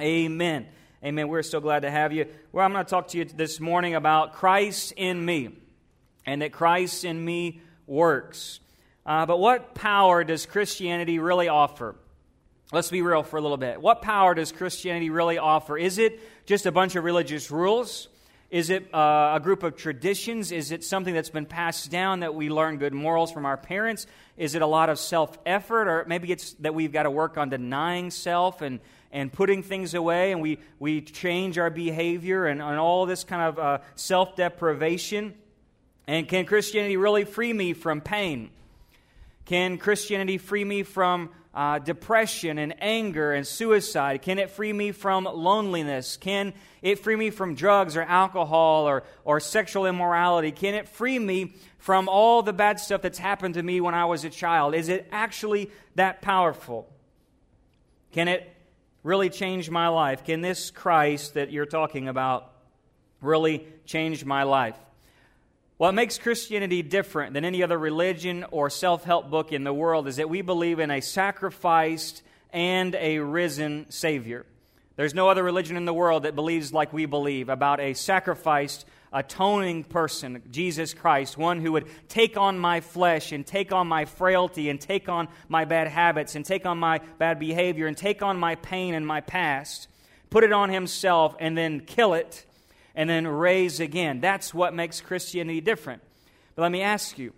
Amen. Amen. We're so glad to have you. Well, I'm going to talk to you this morning about Christ in me and that Christ in me works. Uh, but what power does Christianity really offer? Let's be real for a little bit. What power does Christianity really offer? Is it just a bunch of religious rules? Is it uh, a group of traditions? Is it something that's been passed down that we learn good morals from our parents? Is it a lot of self effort? Or maybe it's that we've got to work on denying self and, and putting things away and we, we change our behavior and, and all this kind of uh, self deprivation? And can Christianity really free me from pain? Can Christianity free me from uh, depression and anger and suicide? Can it free me from loneliness? Can it free me from drugs or alcohol or, or sexual immorality? Can it free me from all the bad stuff that's happened to me when I was a child? Is it actually that powerful? Can it really change my life? Can this Christ that you're talking about really change my life? What makes Christianity different than any other religion or self help book in the world is that we believe in a sacrificed and a risen Savior. There's no other religion in the world that believes like we believe about a sacrificed, atoning person, Jesus Christ, one who would take on my flesh and take on my frailty and take on my bad habits and take on my bad behavior and take on my pain and my past, put it on himself, and then kill it and then raise again. That's what makes Christianity different. But let me ask you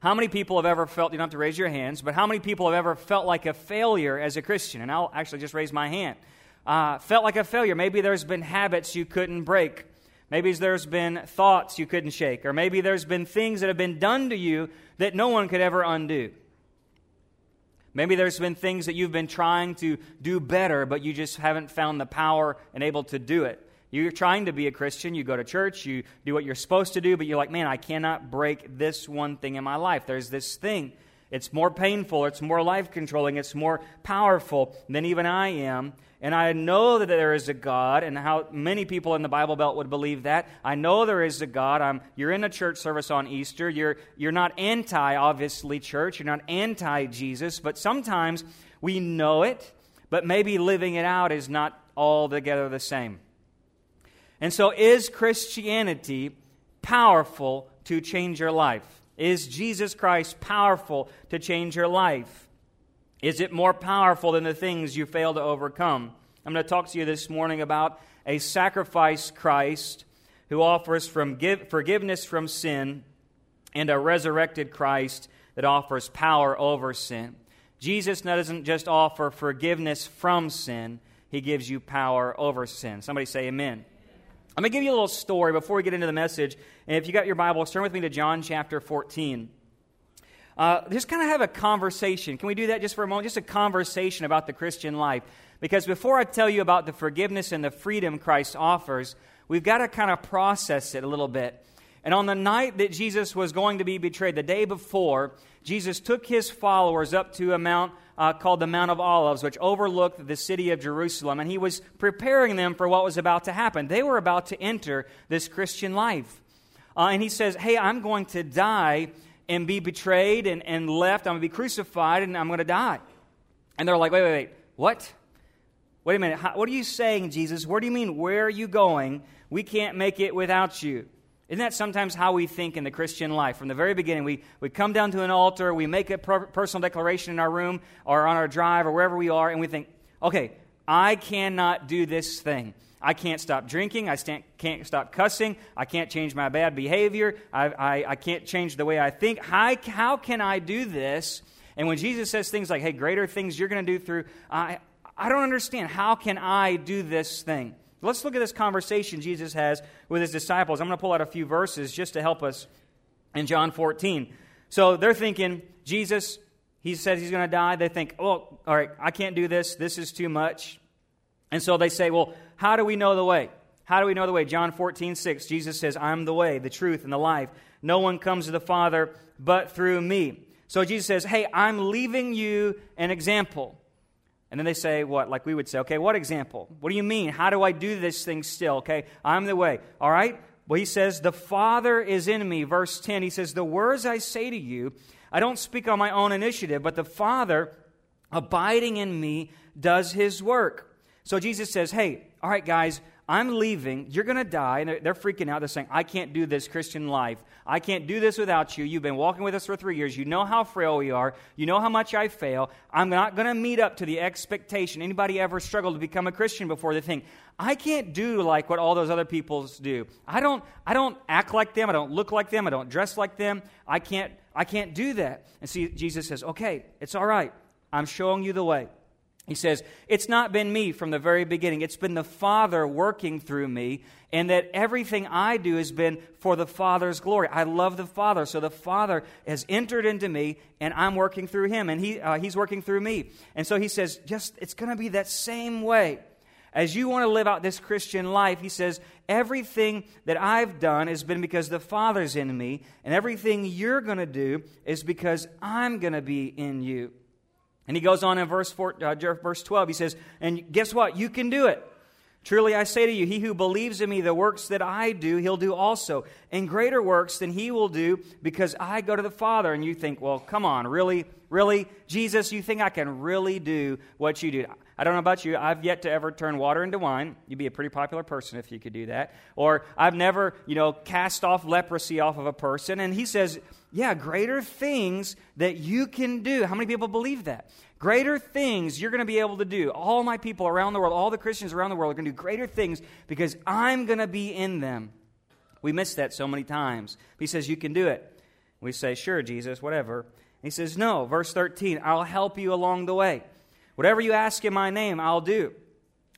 how many people have ever felt, you don't have to raise your hands, but how many people have ever felt like a failure as a Christian? And I'll actually just raise my hand. Uh, felt like a failure. Maybe there's been habits you couldn't break. Maybe there's been thoughts you couldn't shake. Or maybe there's been things that have been done to you that no one could ever undo. Maybe there's been things that you've been trying to do better, but you just haven't found the power and able to do it. You're trying to be a Christian. You go to church. You do what you're supposed to do, but you're like, man, I cannot break this one thing in my life. There's this thing. It's more painful. It's more life controlling. It's more powerful than even I am. And I know that there is a God, and how many people in the Bible Belt would believe that. I know there is a God. I'm, you're in a church service on Easter. You're, you're not anti, obviously, church. You're not anti Jesus, but sometimes we know it, but maybe living it out is not altogether the same. And so, is Christianity powerful to change your life? Is Jesus Christ powerful to change your life? Is it more powerful than the things you fail to overcome? I'm going to talk to you this morning about a sacrifice Christ who offers from give, forgiveness from sin and a resurrected Christ that offers power over sin. Jesus doesn't just offer forgiveness from sin, he gives you power over sin. Somebody say amen. I'm going to give you a little story before we get into the message. And if you got your Bible, turn with me to John chapter 14. Uh, just kind of have a conversation. Can we do that just for a moment? Just a conversation about the Christian life. Because before I tell you about the forgiveness and the freedom Christ offers, we've got to kind of process it a little bit. And on the night that Jesus was going to be betrayed, the day before, Jesus took his followers up to a mount uh, called the Mount of Olives, which overlooked the city of Jerusalem. And he was preparing them for what was about to happen. They were about to enter this Christian life. Uh, and he says, Hey, I'm going to die and be betrayed and, and left. I'm going to be crucified and I'm going to die. And they're like, Wait, wait, wait. What? Wait a minute. How, what are you saying, Jesus? Where do you mean, where are you going? We can't make it without you. Isn't that sometimes how we think in the Christian life? From the very beginning, we, we come down to an altar, we make a per- personal declaration in our room or on our drive or wherever we are, and we think, okay, I cannot do this thing. I can't stop drinking. I can't stop cussing. I can't change my bad behavior. I, I, I can't change the way I think. How, how can I do this? And when Jesus says things like, hey, greater things you're going to do through, I, I don't understand. How can I do this thing? Let's look at this conversation Jesus has with his disciples. I'm going to pull out a few verses just to help us in John 14. So they're thinking, Jesus, he says he's going to die. They think, oh, all right, I can't do this. This is too much. And so they say, well, how do we know the way? How do we know the way? John 14, 6, Jesus says, I'm the way, the truth, and the life. No one comes to the Father but through me. So Jesus says, hey, I'm leaving you an example. And then they say, what? Like we would say, okay, what example? What do you mean? How do I do this thing still? Okay, I'm the way. All right? Well, he says, the Father is in me. Verse 10, he says, the words I say to you, I don't speak on my own initiative, but the Father abiding in me does his work. So Jesus says, Hey, all right, guys, I'm leaving. You're going to die. And they're freaking out. They're saying, I can't do this Christian life. I can't do this without you. You've been walking with us for three years. You know how frail we are. You know how much I fail. I'm not going to meet up to the expectation. Anybody ever struggled to become a Christian before they think, I can't do like what all those other people do. I don't, I don't act like them. I don't look like them. I don't dress like them. I can't, I can't do that. And see, Jesus says, okay, it's all right. I'm showing you the way. He says, It's not been me from the very beginning. It's been the Father working through me, and that everything I do has been for the Father's glory. I love the Father, so the Father has entered into me, and I'm working through him, and he, uh, he's working through me. And so he says, Just, it's going to be that same way. As you want to live out this Christian life, he says, Everything that I've done has been because the Father's in me, and everything you're going to do is because I'm going to be in you. And he goes on in verse, four, uh, verse 12, he says, And guess what? You can do it. Truly I say to you, he who believes in me, the works that I do, he'll do also. And greater works than he will do because I go to the Father. And you think, well, come on, really? Really? Jesus, you think I can really do what you do? I don't know about you. I've yet to ever turn water into wine. You'd be a pretty popular person if you could do that. Or I've never, you know, cast off leprosy off of a person. And he says, yeah, greater things that you can do. How many people believe that? Greater things you're going to be able to do. All my people around the world, all the Christians around the world are going to do greater things because I'm going to be in them. We miss that so many times. He says, You can do it. We say, Sure, Jesus, whatever. He says, No. Verse 13, I'll help you along the way. Whatever you ask in my name, I'll do,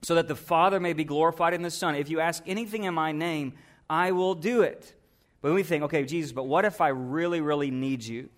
so that the Father may be glorified in the Son. If you ask anything in my name, I will do it. But we think, okay, Jesus, but what if I really, really need you?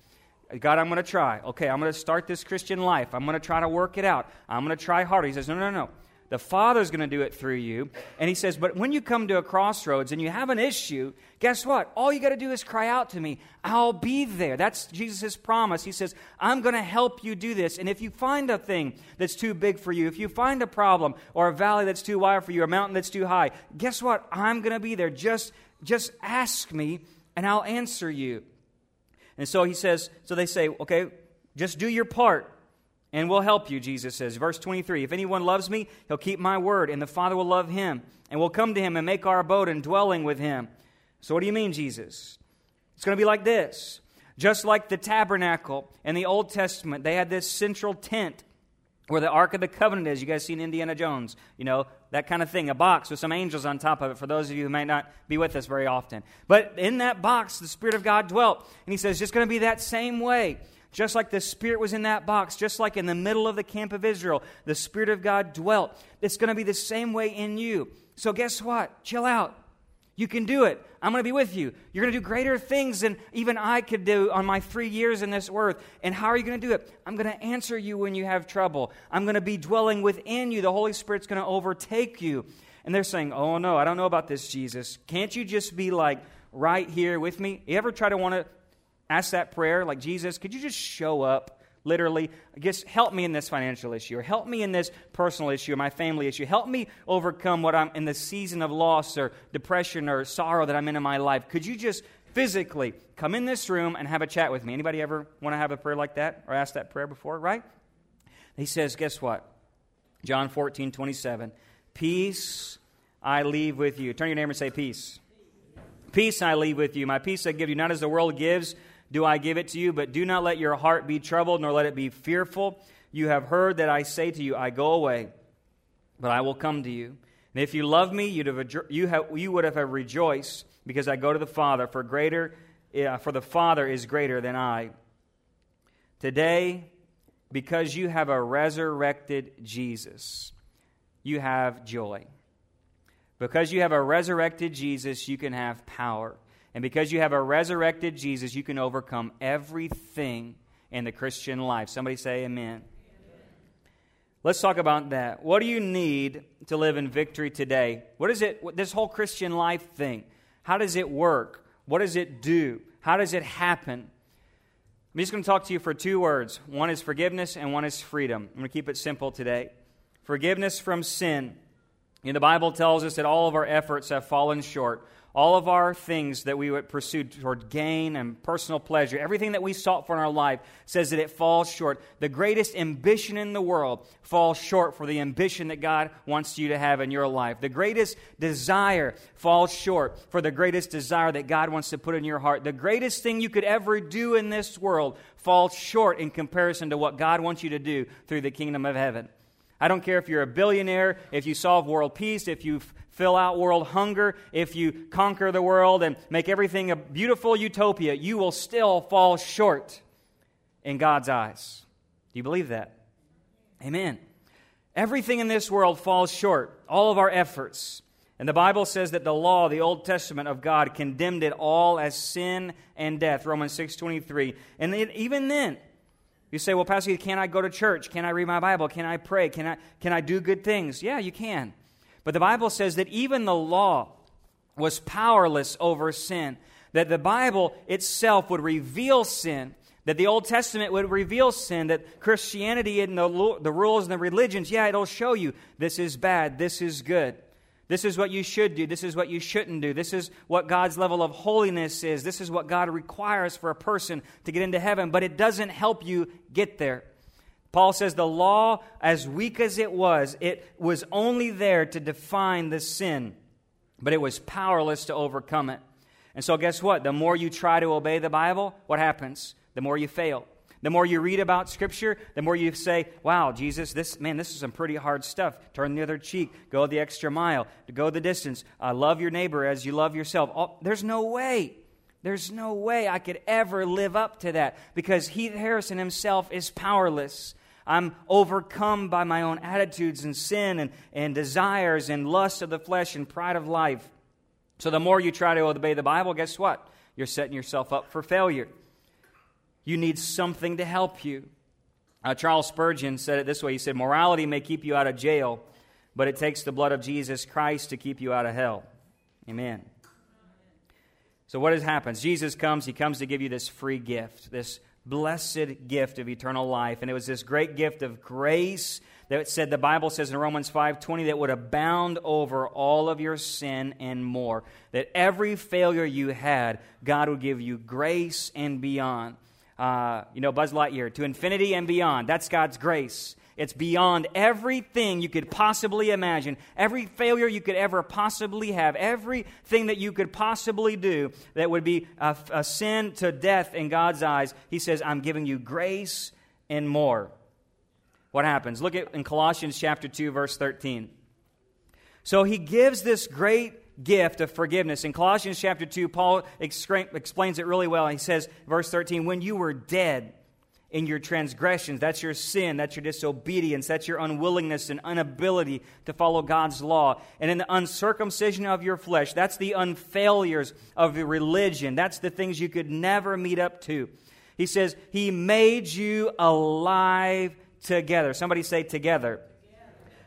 God, I'm going to try. Okay, I'm going to start this Christian life. I'm going to try to work it out. I'm going to try harder. He says, no, no, no. The Father's going to do it through you. And he says, But when you come to a crossroads and you have an issue, guess what? All you got to do is cry out to me. I'll be there. That's Jesus' promise. He says, I'm going to help you do this. And if you find a thing that's too big for you, if you find a problem or a valley that's too wide for you, or a mountain that's too high, guess what? I'm going to be there. Just, just ask me and I'll answer you. And so he says, So they say, Okay, just do your part and we'll help you, Jesus says. Verse 23 If anyone loves me, he'll keep my word, and the Father will love him, and we'll come to him and make our abode and dwelling with him. So, what do you mean, Jesus? It's going to be like this. Just like the tabernacle in the Old Testament, they had this central tent where the Ark of the Covenant is. You guys seen Indiana Jones? You know, that kind of thing. A box with some angels on top of it for those of you who might not be with us very often. But in that box, the Spirit of God dwelt. And he says, just going to be that same way. Just like the Spirit was in that box, just like in the middle of the camp of Israel, the Spirit of God dwelt. It's going to be the same way in you. So, guess what? Chill out. You can do it. I'm going to be with you. You're going to do greater things than even I could do on my three years in this earth. And how are you going to do it? I'm going to answer you when you have trouble. I'm going to be dwelling within you. The Holy Spirit's going to overtake you. And they're saying, Oh, no, I don't know about this, Jesus. Can't you just be like right here with me? You ever try to want to ask that prayer like, Jesus, could you just show up? Literally, guess, help me in this financial issue, or help me in this personal issue, or my family issue. Help me overcome what I'm in the season of loss, or depression, or sorrow that I'm in in my life. Could you just physically come in this room and have a chat with me? Anybody ever want to have a prayer like that, or ask that prayer before, right? He says, guess what? John 14, 27. Peace I leave with you. Turn your neighbor and say, Peace. Peace I leave with you. My peace I give you, not as the world gives do I give it to you, but do not let your heart be troubled, nor let it be fearful. You have heard that I say to you, I go away, but I will come to you. And if you love me, you'd have, you, have, you would have rejoiced, because I go to the Father, for greater, for the Father is greater than I. Today, because you have a resurrected Jesus, you have joy. Because you have a resurrected Jesus, you can have power. And because you have a resurrected Jesus, you can overcome everything in the Christian life. Somebody say amen. amen. Let's talk about that. What do you need to live in victory today? What is it, this whole Christian life thing? How does it work? What does it do? How does it happen? I'm just going to talk to you for two words. One is forgiveness, and one is freedom. I'm going to keep it simple today. Forgiveness from sin. And the Bible tells us that all of our efforts have fallen short all of our things that we would pursue toward gain and personal pleasure, everything that we sought for in our life says that it falls short. The greatest ambition in the world falls short for the ambition that God wants you to have in your life. The greatest desire falls short for the greatest desire that God wants to put in your heart. The greatest thing you could ever do in this world falls short in comparison to what God wants you to do through the kingdom of heaven. I don't care if you're a billionaire, if you solve world peace, if you fill out world hunger, if you conquer the world and make everything a beautiful utopia, you will still fall short in God's eyes. Do you believe that? Amen. Everything in this world falls short, all of our efforts. And the Bible says that the law, the Old Testament of God, condemned it all as sin and death, Romans 6.23. And even then, you say, well, Pastor, can I go to church? Can I read my Bible? Can I pray? Can I, can I do good things? Yeah, you can. But the Bible says that even the law was powerless over sin, that the Bible itself would reveal sin, that the Old Testament would reveal sin, that Christianity and the, the rules and the religions, yeah, it'll show you this is bad, this is good. This is what you should do. This is what you shouldn't do. This is what God's level of holiness is. This is what God requires for a person to get into heaven, but it doesn't help you get there. Paul says the law, as weak as it was, it was only there to define the sin, but it was powerless to overcome it. And so, guess what? The more you try to obey the Bible, what happens? The more you fail. The more you read about Scripture, the more you say, wow, Jesus, this, man, this is some pretty hard stuff. Turn the other cheek, go the extra mile, go the distance, uh, love your neighbor as you love yourself. Oh, there's no way. There's no way I could ever live up to that because Heath Harrison himself is powerless. I'm overcome by my own attitudes and sin and, and desires and lust of the flesh and pride of life. So the more you try to obey the Bible, guess what? You're setting yourself up for failure. You need something to help you. Uh, Charles Spurgeon said it this way He said, Morality may keep you out of jail, but it takes the blood of Jesus Christ to keep you out of hell. Amen. So, what has happened? Jesus comes, He comes to give you this free gift, this blessed gift of eternal life. And it was this great gift of grace that said, the Bible says in Romans 5:20, that would abound over all of your sin and more. That every failure you had, God would give you grace and beyond uh, you know, Buzz Lightyear, to infinity and beyond. That's God's grace. It's beyond everything you could possibly imagine, every failure you could ever possibly have, everything that you could possibly do that would be a, a sin to death in God's eyes. He says, I'm giving you grace and more. What happens? Look at in Colossians chapter 2, verse 13. So he gives this great gift of forgiveness. In Colossians chapter 2, Paul explains it really well. He says, verse 13, when you were dead in your transgressions, that's your sin, that's your disobedience, that's your unwillingness and inability to follow God's law, and in the uncircumcision of your flesh, that's the unfailures of your religion, that's the things you could never meet up to. He says, He made you alive together. Somebody say together.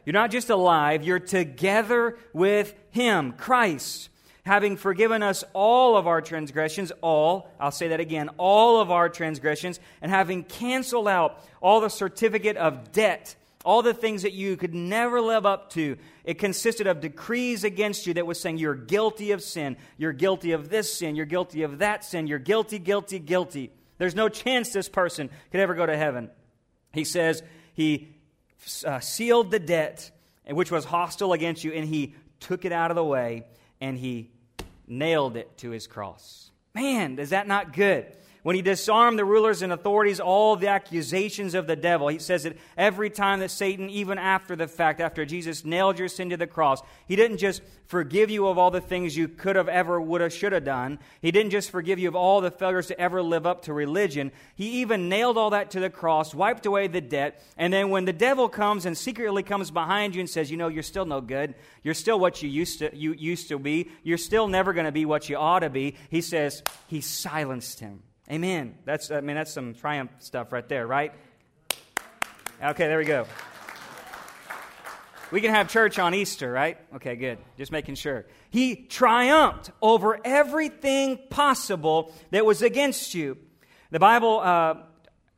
You're not just alive, you're together with Him, Christ, having forgiven us all of our transgressions, all, I'll say that again, all of our transgressions, and having canceled out all the certificate of debt, all the things that you could never live up to. It consisted of decrees against you that was saying you're guilty of sin, you're guilty of this sin, you're guilty of that sin, you're guilty, guilty, guilty. There's no chance this person could ever go to heaven. He says, He uh, sealed the debt, which was hostile against you, and he took it out of the way and he nailed it to his cross. Man, is that not good? When he disarmed the rulers and authorities, all the accusations of the devil. He says that every time that Satan, even after the fact, after Jesus nailed your sin to the cross, he didn't just forgive you of all the things you could have, ever, would have, should have done. He didn't just forgive you of all the failures to ever live up to religion. He even nailed all that to the cross, wiped away the debt, and then when the devil comes and secretly comes behind you and says, you know, you're still no good, you're still what you used to, you used to be, you're still never going to be what you ought to be, he says, he silenced him. Amen. That's, I mean, that's some triumph stuff right there, right? Okay, there we go. We can have church on Easter, right? Okay, good. Just making sure. He triumphed over everything possible that was against you. The Bible, uh,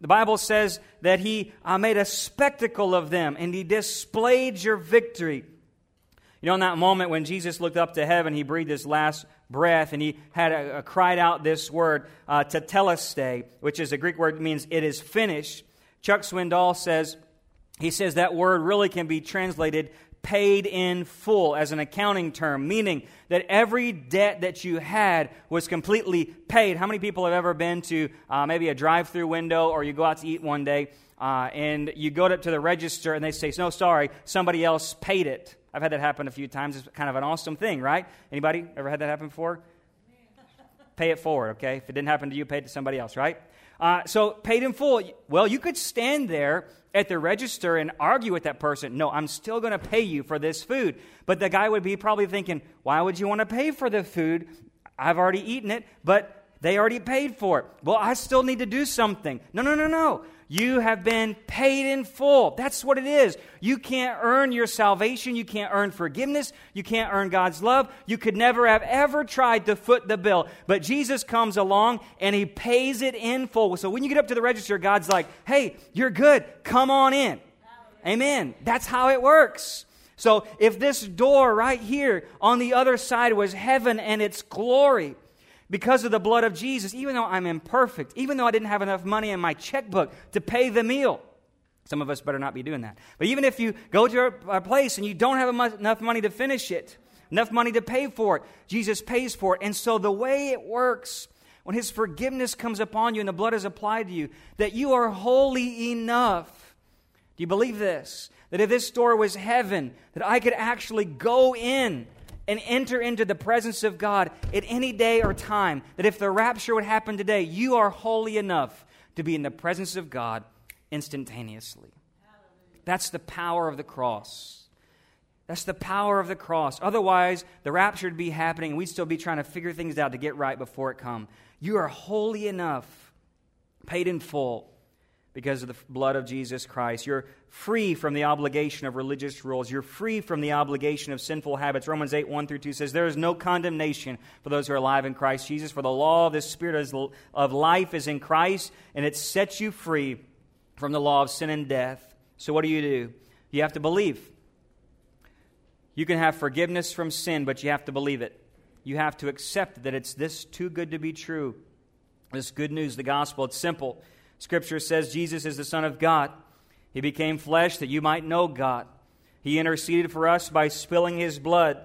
the Bible says that he uh, made a spectacle of them and he displayed your victory. You know, in that moment when Jesus looked up to heaven, he breathed his last breath and he had a, a cried out this word, uh, tetelestai, which is a Greek word means it is finished. Chuck Swindoll says, he says that word really can be translated paid in full as an accounting term, meaning that every debt that you had was completely paid. How many people have ever been to uh, maybe a drive through window or you go out to eat one day uh, and you go up to the register and they say, no, sorry, somebody else paid it. I've had that happen a few times. It's kind of an awesome thing, right? Anybody ever had that happen before? pay it forward, okay? If it didn't happen to you, pay it to somebody else, right? Uh, so paid in full. Well, you could stand there at the register and argue with that person. No, I'm still going to pay you for this food. But the guy would be probably thinking, why would you want to pay for the food? I've already eaten it, but they already paid for it. Well, I still need to do something. No, no, no, no. You have been paid in full. That's what it is. You can't earn your salvation. You can't earn forgiveness. You can't earn God's love. You could never have ever tried to foot the bill. But Jesus comes along and he pays it in full. So when you get up to the register, God's like, hey, you're good. Come on in. Amen. That's how it works. So if this door right here on the other side was heaven and its glory, because of the blood of Jesus, even though I'm imperfect, even though I didn't have enough money in my checkbook to pay the meal. Some of us better not be doing that. But even if you go to a, place and you don't have enough money to finish it, enough money to pay for it, Jesus pays for it. And so the way it works, when His forgiveness comes upon you and the blood is applied to you, that you are holy enough. Do you believe this? That if this door was heaven, that I could actually go in and enter into the presence of God at any day or time. That if the rapture would happen today, you are holy enough to be in the presence of God instantaneously. That's the power of the cross. That's the power of the cross. Otherwise, the rapture would be happening and we'd still be trying to figure things out to get right before it come. You are holy enough, paid in full, because of the blood of Jesus Christ. You're free from the obligation of religious rules. You're free from the obligation of sinful habits. Romans 8, 1 through 2 says, There is no condemnation for those who are alive in Christ Jesus, for the law of the Spirit of life is in Christ, and it sets you free from the law of sin and death. So, what do you do? You have to believe. You can have forgiveness from sin, but you have to believe it. You have to accept that it's this too good to be true. This good news, the gospel, it's simple. Scripture says Jesus is the Son of God. He became flesh that you might know God. He interceded for us by spilling his blood.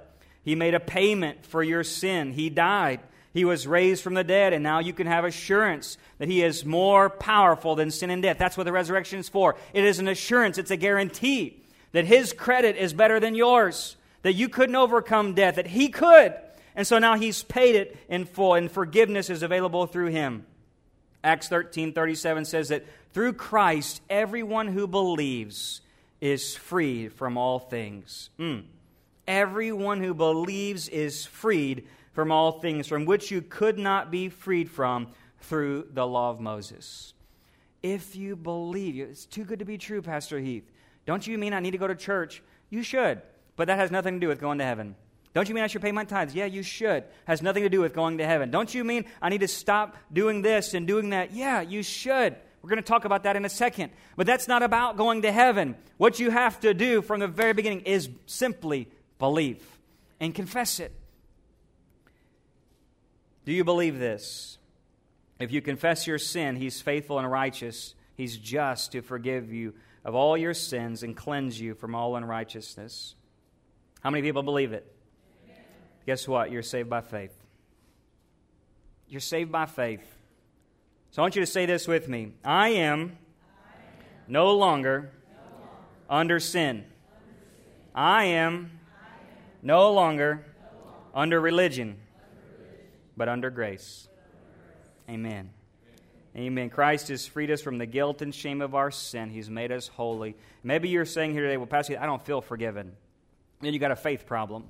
He made a payment for your sin. He died. He was raised from the dead, and now you can have assurance that He is more powerful than sin and death. That's what the resurrection is for. It is an assurance, it's a guarantee that His credit is better than yours, that you couldn't overcome death, that He could. And so now He's paid it in full, and forgiveness is available through Him. Acts 13 37 says that through Christ, everyone who believes is freed from all things. Mm. Everyone who believes is freed from all things from which you could not be freed from through the law of Moses. If you believe, it's too good to be true, Pastor Heath. Don't you mean I need to go to church? You should, but that has nothing to do with going to heaven. Don't you mean I should pay my tithes? Yeah, you should. Has nothing to do with going to heaven. Don't you mean I need to stop doing this and doing that? Yeah, you should. We're going to talk about that in a second. But that's not about going to heaven. What you have to do from the very beginning is simply believe and confess it. Do you believe this? If you confess your sin, He's faithful and righteous. He's just to forgive you of all your sins and cleanse you from all unrighteousness. How many people believe it? Guess what? You're saved by faith. You're saved by faith. So I want you to say this with me I am, no, longer under sin. I am no longer under religion, but under grace. Amen. Amen. Christ has freed us from the guilt and shame of our sin. He's made us holy. Maybe you're saying here today, well, Pastor, I don't feel forgiven. Then you got a faith problem.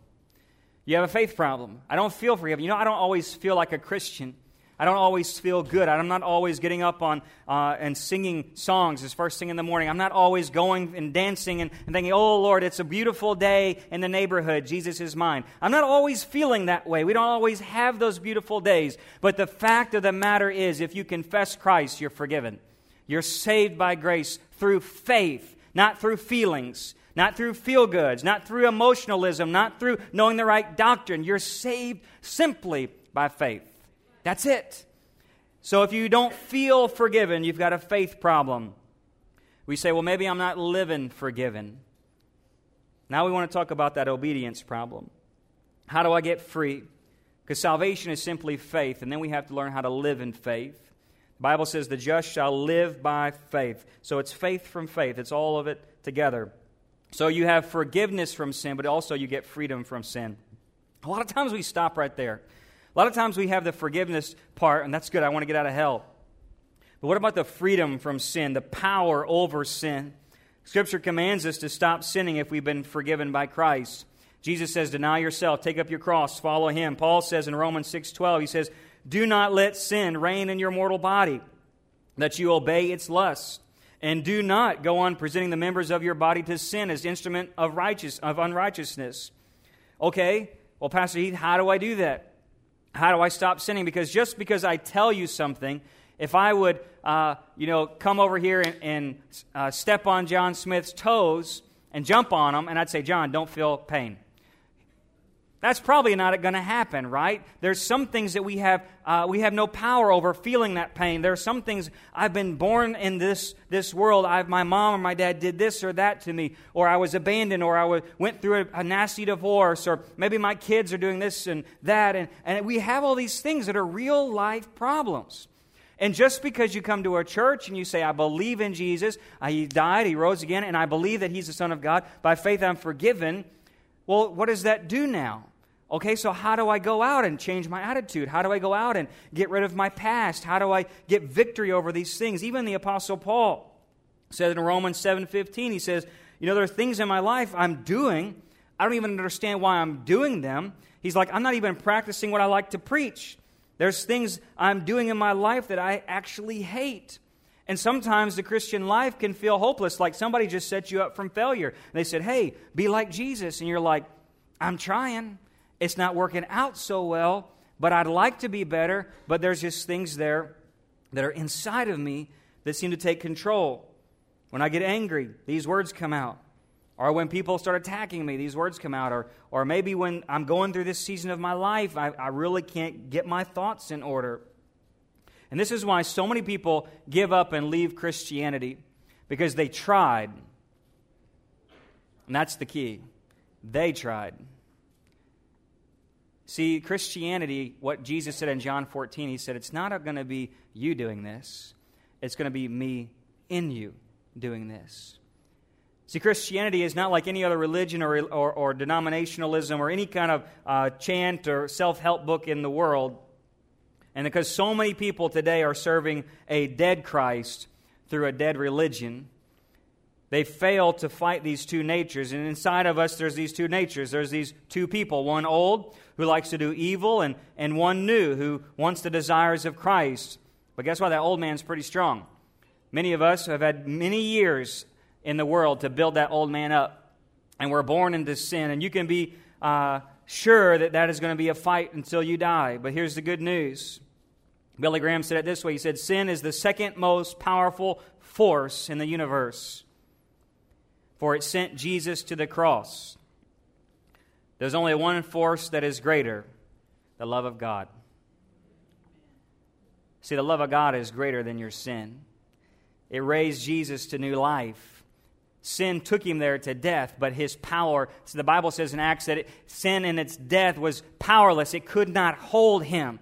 You have a faith problem. I don't feel forgiven. You know, I don't always feel like a Christian. I don't always feel good. I'm not always getting up on uh, and singing songs as first thing in the morning. I'm not always going and dancing and, and thinking, oh, Lord, it's a beautiful day in the neighborhood. Jesus is mine. I'm not always feeling that way. We don't always have those beautiful days. But the fact of the matter is, if you confess Christ, you're forgiven. You're saved by grace through faith, not through feelings not through feel goods, not through emotionalism, not through knowing the right doctrine. You're saved simply by faith. That's it. So if you don't feel forgiven, you've got a faith problem. We say, well, maybe I'm not living forgiven. Now we want to talk about that obedience problem. How do I get free? Because salvation is simply faith, and then we have to learn how to live in faith. The Bible says the just shall live by faith. So it's faith from faith, it's all of it together. So you have forgiveness from sin, but also you get freedom from sin. A lot of times we stop right there. A lot of times we have the forgiveness part, and that's good. I want to get out of hell. But what about the freedom from sin, the power over sin? Scripture commands us to stop sinning if we've been forgiven by Christ. Jesus says, Deny yourself, take up your cross, follow him. Paul says in Romans 6:12, he says, Do not let sin reign in your mortal body, that you obey its lust. And do not go on presenting the members of your body to sin as instrument of righteous of unrighteousness. Okay, well, Pastor Heath, how do I do that? How do I stop sinning? Because just because I tell you something, if I would, uh, you know, come over here and, and uh, step on John Smith's toes and jump on them, and I'd say, John, don't feel pain. That's probably not going to happen, right? There's some things that we have, uh, we have no power over feeling that pain. There are some things I've been born in this, this world. I've, my mom or my dad did this or that to me, or I was abandoned, or I was, went through a, a nasty divorce, or maybe my kids are doing this and that. And, and we have all these things that are real life problems. And just because you come to a church and you say, I believe in Jesus, uh, He died, He rose again, and I believe that He's the Son of God, by faith I'm forgiven well, what does that do now? Okay, so how do I go out and change my attitude? How do I go out and get rid of my past? How do I get victory over these things? Even the apostle Paul said in Romans 7:15, he says, "You know there are things in my life I'm doing, I don't even understand why I'm doing them." He's like, "I'm not even practicing what I like to preach. There's things I'm doing in my life that I actually hate." And sometimes the Christian life can feel hopeless, like somebody just set you up from failure. They said, Hey, be like Jesus. And you're like, I'm trying. It's not working out so well, but I'd like to be better. But there's just things there that are inside of me that seem to take control. When I get angry, these words come out. Or when people start attacking me, these words come out. Or, or maybe when I'm going through this season of my life, I, I really can't get my thoughts in order. And this is why so many people give up and leave Christianity because they tried. And that's the key. They tried. See, Christianity, what Jesus said in John 14, he said, it's not going to be you doing this, it's going to be me in you doing this. See, Christianity is not like any other religion or, or, or denominationalism or any kind of uh, chant or self help book in the world. And because so many people today are serving a dead Christ through a dead religion, they fail to fight these two natures. And inside of us, there's these two natures. There's these two people one old, who likes to do evil, and, and one new, who wants the desires of Christ. But guess what? That old man's pretty strong. Many of us have had many years in the world to build that old man up. And we're born into sin. And you can be uh, sure that that is going to be a fight until you die. But here's the good news Billy Graham said it this way He said, Sin is the second most powerful force in the universe, for it sent Jesus to the cross. There's only one force that is greater the love of God. See, the love of God is greater than your sin. It raised Jesus to new life. Sin took him there to death, but his power, so the Bible says in Acts that it, sin in its death was powerless. It could not hold him.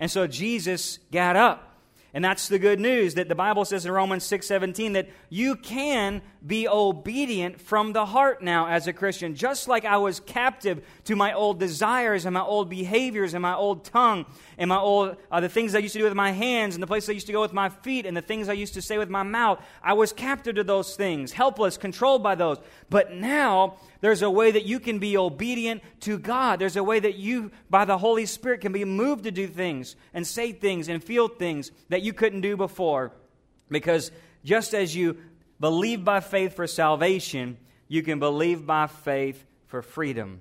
And so Jesus got up. And that's the good news that the Bible says in Romans 6:17 that you can be obedient from the heart now as a Christian. Just like I was captive to my old desires and my old behaviors and my old tongue and my old uh, the things I used to do with my hands and the places I used to go with my feet and the things I used to say with my mouth. I was captive to those things, helpless, controlled by those. But now there's a way that you can be obedient to God. There's a way that you, by the Holy Spirit, can be moved to do things and say things and feel things that you couldn't do before. Because just as you believe by faith for salvation, you can believe by faith for freedom.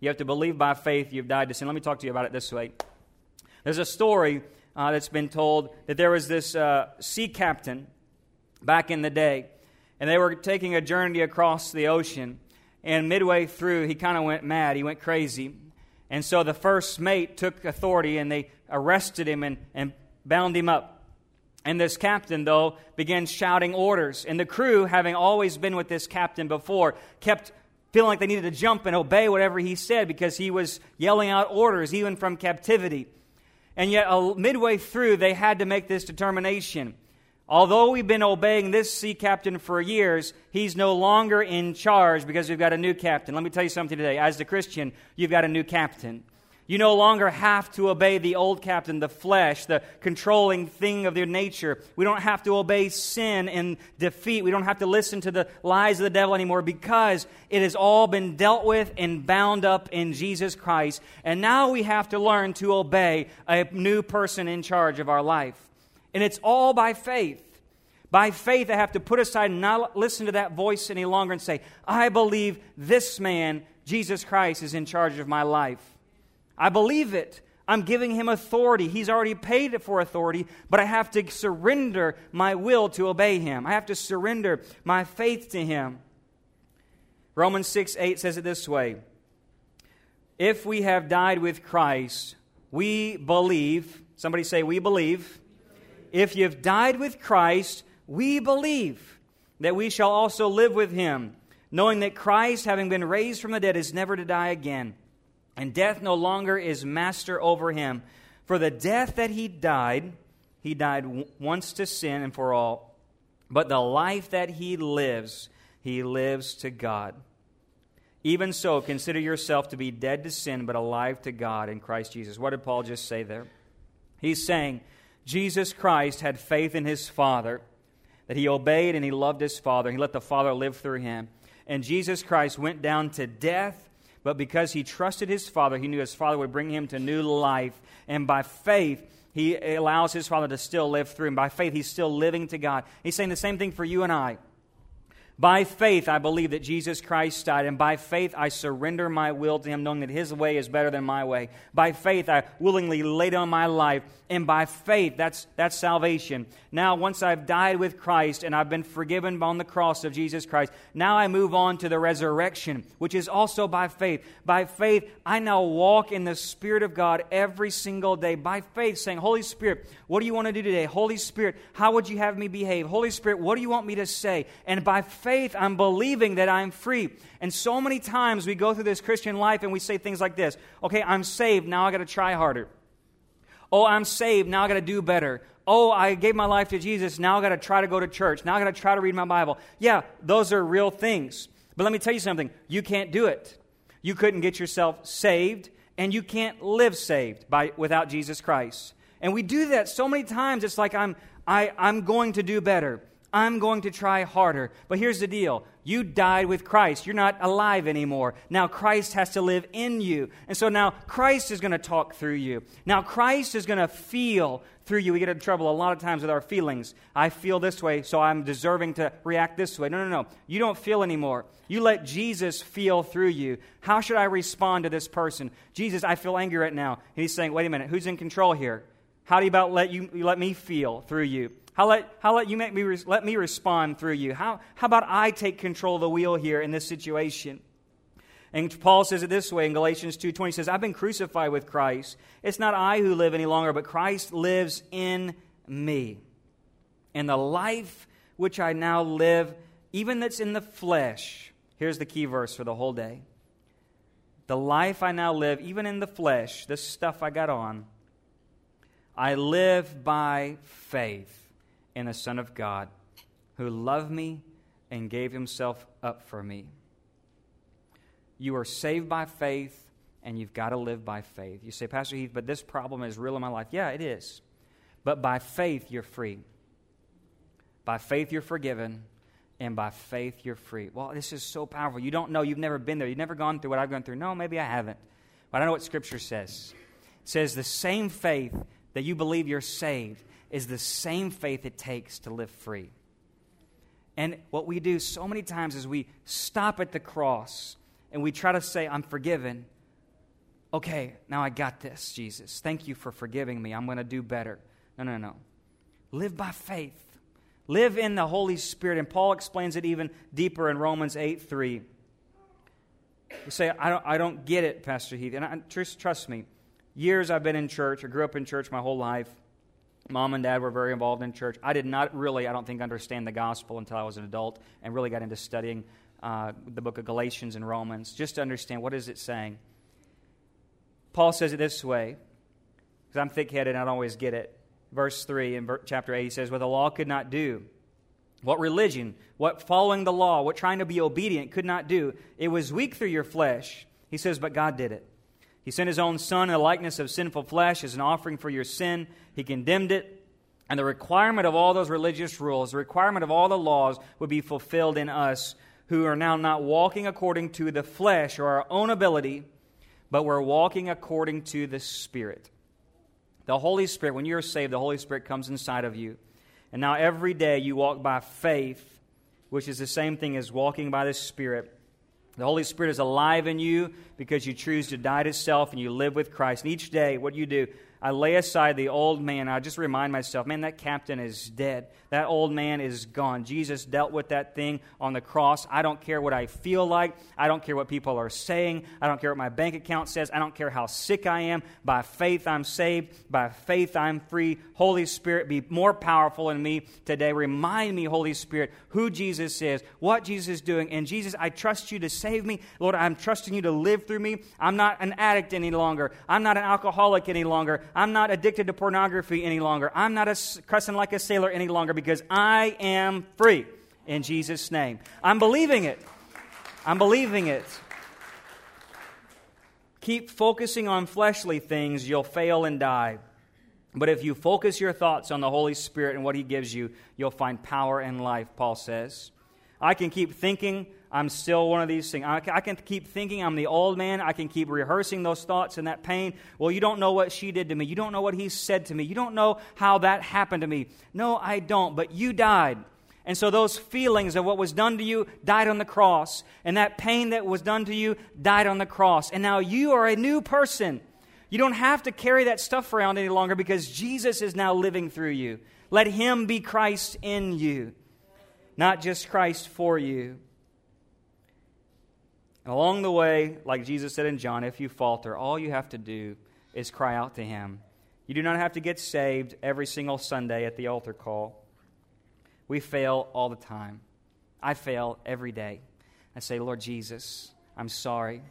You have to believe by faith you've died to sin. Let me talk to you about it this way. There's a story uh, that's been told that there was this uh, sea captain back in the day And they were taking a journey across the ocean. And midway through, he kind of went mad. He went crazy. And so the first mate took authority and they arrested him and, and bound him up. And this captain, though, began shouting orders. And the crew, having always been with this captain before, kept feeling like they needed to jump and obey whatever he said because he was yelling out orders, even from captivity. And yet, midway through, they had to make this determination. Although we've been obeying this sea captain for years, he's no longer in charge because we've got a new captain. Let me tell you something today. As a Christian, you've got a new captain. You no longer have to obey the old captain, the flesh, the controlling thing of your nature. We don't have to obey sin and defeat. We don't have to listen to the lies of the devil anymore because it has all been dealt with and bound up in Jesus Christ. And now we have to learn to obey a new person in charge of our life. And it's all by faith. By faith, I have to put aside and not listen to that voice any longer and say, I believe this man, Jesus Christ, is in charge of my life. I believe it. I'm giving him authority. He's already paid for authority, but I have to surrender my will to obey him. I have to surrender my faith to him. Romans 6 8 says it this way If we have died with Christ, we believe. Somebody say, We believe. If you've died with Christ, we believe that we shall also live with him, knowing that Christ, having been raised from the dead, is never to die again and death no longer is master over him. For the death that he died, he died w- once to sin and for all. But the life that he lives, he lives to God. Even so, consider yourself to be dead to sin, but alive to God in Christ Jesus. What did Paul just say there? He's saying Jesus Christ had faith in his Father, that he obeyed and he loved his Father, he let the Father live through him. And Jesus Christ went down to death but because he trusted his father, he knew his father would bring him to new life. And by faith, he allows his father to still live through him. By faith, he's still living to God. He's saying the same thing for you and I. By faith, I believe that Jesus Christ died, and by faith, I surrender my will to Him, knowing that His way is better than my way. By faith, I willingly lay down my life, and by faith, that's, that's salvation. Now, once I've died with Christ and I've been forgiven on the cross of Jesus Christ, now I move on to the resurrection, which is also by faith. By faith, I now walk in the Spirit of God every single day. By faith, saying, Holy Spirit, what do you want to do today? Holy Spirit, how would you have me behave? Holy Spirit, what do you want me to say? And by faith, I'm believing that I'm free. And so many times we go through this Christian life and we say things like this Okay, I'm saved, now I got to try harder. Oh, I'm saved, now I got to do better. Oh, I gave my life to Jesus, now I got to try to go to church. Now I got to try to read my Bible. Yeah, those are real things. But let me tell you something you can't do it. You couldn't get yourself saved, and you can't live saved by, without Jesus Christ. And we do that so many times. It's like I'm, I, I'm going to do better. I'm going to try harder. But here's the deal you died with Christ. You're not alive anymore. Now Christ has to live in you. And so now Christ is going to talk through you. Now Christ is going to feel through you. We get in trouble a lot of times with our feelings. I feel this way, so I'm deserving to react this way. No, no, no. You don't feel anymore. You let Jesus feel through you. How should I respond to this person? Jesus, I feel angry right now. He's saying, wait a minute, who's in control here? How do you about let you let me feel through you? How let, how let you make me, let me respond through you? How, how about I take control of the wheel here in this situation? And Paul says it this way in Galatians 2:20 he says, "I've been crucified with Christ. It's not I who live any longer, but Christ lives in me. And the life which I now live, even that's in the flesh." Here's the key verse for the whole day. The life I now live, even in the flesh, this stuff I got on, I live by faith in the Son of God who loved me and gave himself up for me. You are saved by faith, and you've got to live by faith. You say, Pastor Heath, but this problem is real in my life. Yeah, it is. But by faith, you're free. By faith, you're forgiven. And by faith, you're free. Well, this is so powerful. You don't know. You've never been there. You've never gone through what I've gone through. No, maybe I haven't. But I know what Scripture says. It says the same faith that you believe you're saved is the same faith it takes to live free. And what we do so many times is we stop at the cross and we try to say, I'm forgiven. Okay, now I got this, Jesus. Thank you for forgiving me. I'm going to do better. No, no, no. Live by faith. Live in the Holy Spirit. And Paul explains it even deeper in Romans 8 3. You say, I don't, I don't get it, Pastor Heath. And I, trust, trust me, years I've been in church. I grew up in church my whole life. Mom and dad were very involved in church. I did not really, I don't think, understand the gospel until I was an adult and really got into studying uh, the book of Galatians and Romans just to understand what is it saying. Paul says it this way, because I'm thick headed and I don't always get it. Verse 3 in chapter 8, he says, What the law could not do, what religion, what following the law, what trying to be obedient could not do, it was weak through your flesh. He says, But God did it. He sent his own Son in the likeness of sinful flesh as an offering for your sin. He condemned it. And the requirement of all those religious rules, the requirement of all the laws would be fulfilled in us who are now not walking according to the flesh or our own ability, but we're walking according to the Spirit. The Holy Spirit, when you're saved, the Holy Spirit comes inside of you. And now every day you walk by faith, which is the same thing as walking by the Spirit. The Holy Spirit is alive in you because you choose to die to self and you live with Christ. And each day, what you do, I lay aside the old man. I just remind myself, man, that captain is dead. That old man is gone. Jesus dealt with that thing on the cross. I don't care what I feel like. I don't care what people are saying. I don't care what my bank account says. I don't care how sick I am. By faith, I'm saved. By faith, I'm free. Holy Spirit, be more powerful in me today. Remind me, Holy Spirit, who Jesus is, what Jesus is doing. And Jesus, I trust you to save me. Lord, I'm trusting you to live through me. I'm not an addict any longer. I'm not an alcoholic any longer. I'm not addicted to pornography any longer. I'm not a, cussing like a sailor any longer because I am free in Jesus' name. I'm believing it. I'm believing it. Keep focusing on fleshly things, you'll fail and die. But if you focus your thoughts on the Holy Spirit and what He gives you, you'll find power and life, Paul says. I can keep thinking I'm still one of these things. I, can keep thinking I'm the old man. I can keep rehearsing those thoughts and that pain. Well, you don't know what she did to me. You don't know what he said to me. You don't know how that happened to me. No, I don't. But you died. And so those feelings of what was done to you died on the cross. And that pain that was done to you died on the cross. And now you are a new person. You don't have to carry that stuff around any longer because Jesus is now living through you. Let him be Christ in you, not just Christ for you. And along the way, like Jesus said in John, if you falter, all you have to do is cry out to Him. You do not have to get saved every single Sunday at the altar call. We fail all the time. I fail every day. I say, Lord Jesus, I'm sorry.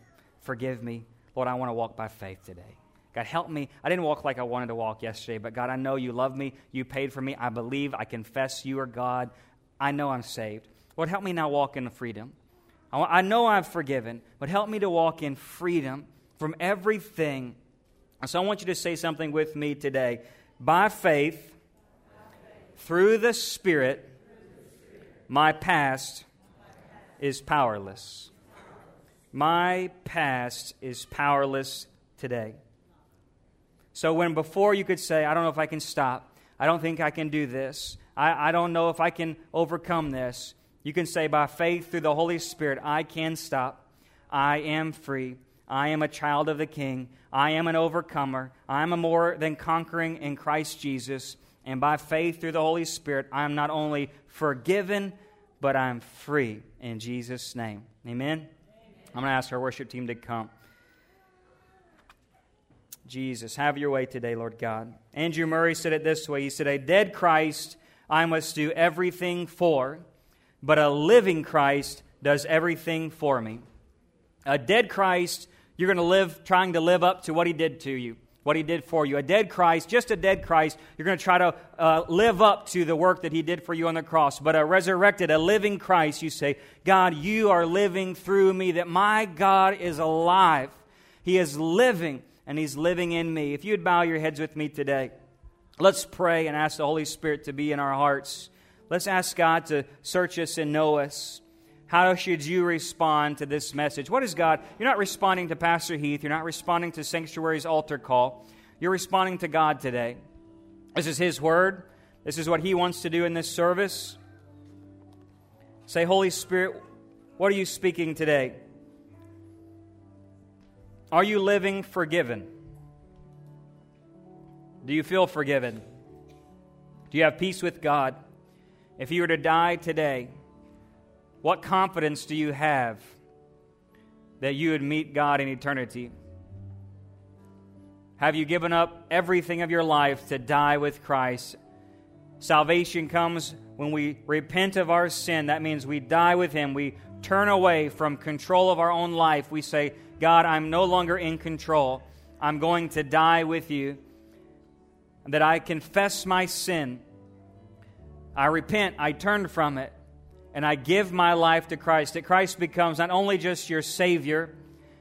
Forgive me. Lord, I want to walk by faith today. God, help me. I didn't walk like I wanted to walk yesterday, but God, I know you love me. You paid for me. I believe. I confess you are God. I know I'm saved. Lord, help me now walk in freedom. I know I'm forgiven, but help me to walk in freedom from everything. So I want you to say something with me today. By faith, through the Spirit, my past is powerless. My past is powerless today. So when before you could say, I don't know if I can stop, I don't think I can do this, I, I don't know if I can overcome this. You can say, by faith through the Holy Spirit, I can stop. I am free. I am a child of the King. I am an overcomer. I am a more than conquering in Christ Jesus. And by faith through the Holy Spirit, I am not only forgiven, but I'm free in Jesus' name. Amen? Amen. I'm going to ask our worship team to come. Jesus, have your way today, Lord God. Andrew Murray said it this way He said, A dead Christ I must do everything for but a living Christ does everything for me. A dead Christ, you're going to live trying to live up to what he did to you, what he did for you. A dead Christ, just a dead Christ, you're going to try to uh, live up to the work that he did for you on the cross. But a resurrected, a living Christ, you say, God, you are living through me, that my God is alive. He is living, and he's living in me. If you'd bow your heads with me today, let's pray and ask the Holy Spirit to be in our hearts. Let's ask God to search us and know us. How should you respond to this message? What is God? You're not responding to Pastor Heath. You're not responding to Sanctuary's altar call. You're responding to God today. This is His Word. This is what He wants to do in this service. Say, Holy Spirit, what are you speaking today? Are you living forgiven? Do you feel forgiven? Do you have peace with God? If you were to die today, what confidence do you have that you would meet God in eternity? Have you given up everything of your life to die with Christ? Salvation comes when we repent of our sin. That means we die with Him. We turn away from control of our own life. We say, God, I'm no longer in control. I'm going to die with you. That I confess my sin. I repent. I turn from it. And I give my life to Christ. That Christ becomes not only just your Savior,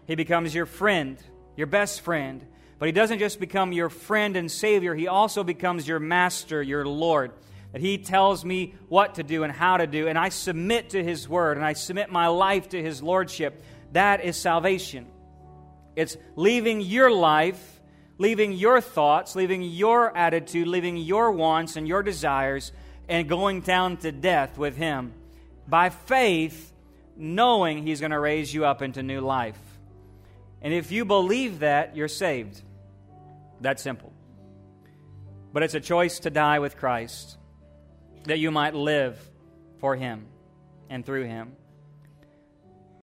He becomes your friend, your best friend. But He doesn't just become your friend and Savior, He also becomes your Master, your Lord. That He tells me what to do and how to do, and I submit to His Word, and I submit my life to His Lordship. That is salvation. It's leaving your life, leaving your thoughts, leaving your attitude, leaving your wants and your desires, and going down to death with Him by faith, knowing He's going to raise you up into new life. And if you believe that, you're saved. That simple. But it's a choice to die with Christ that you might live for Him and through Him.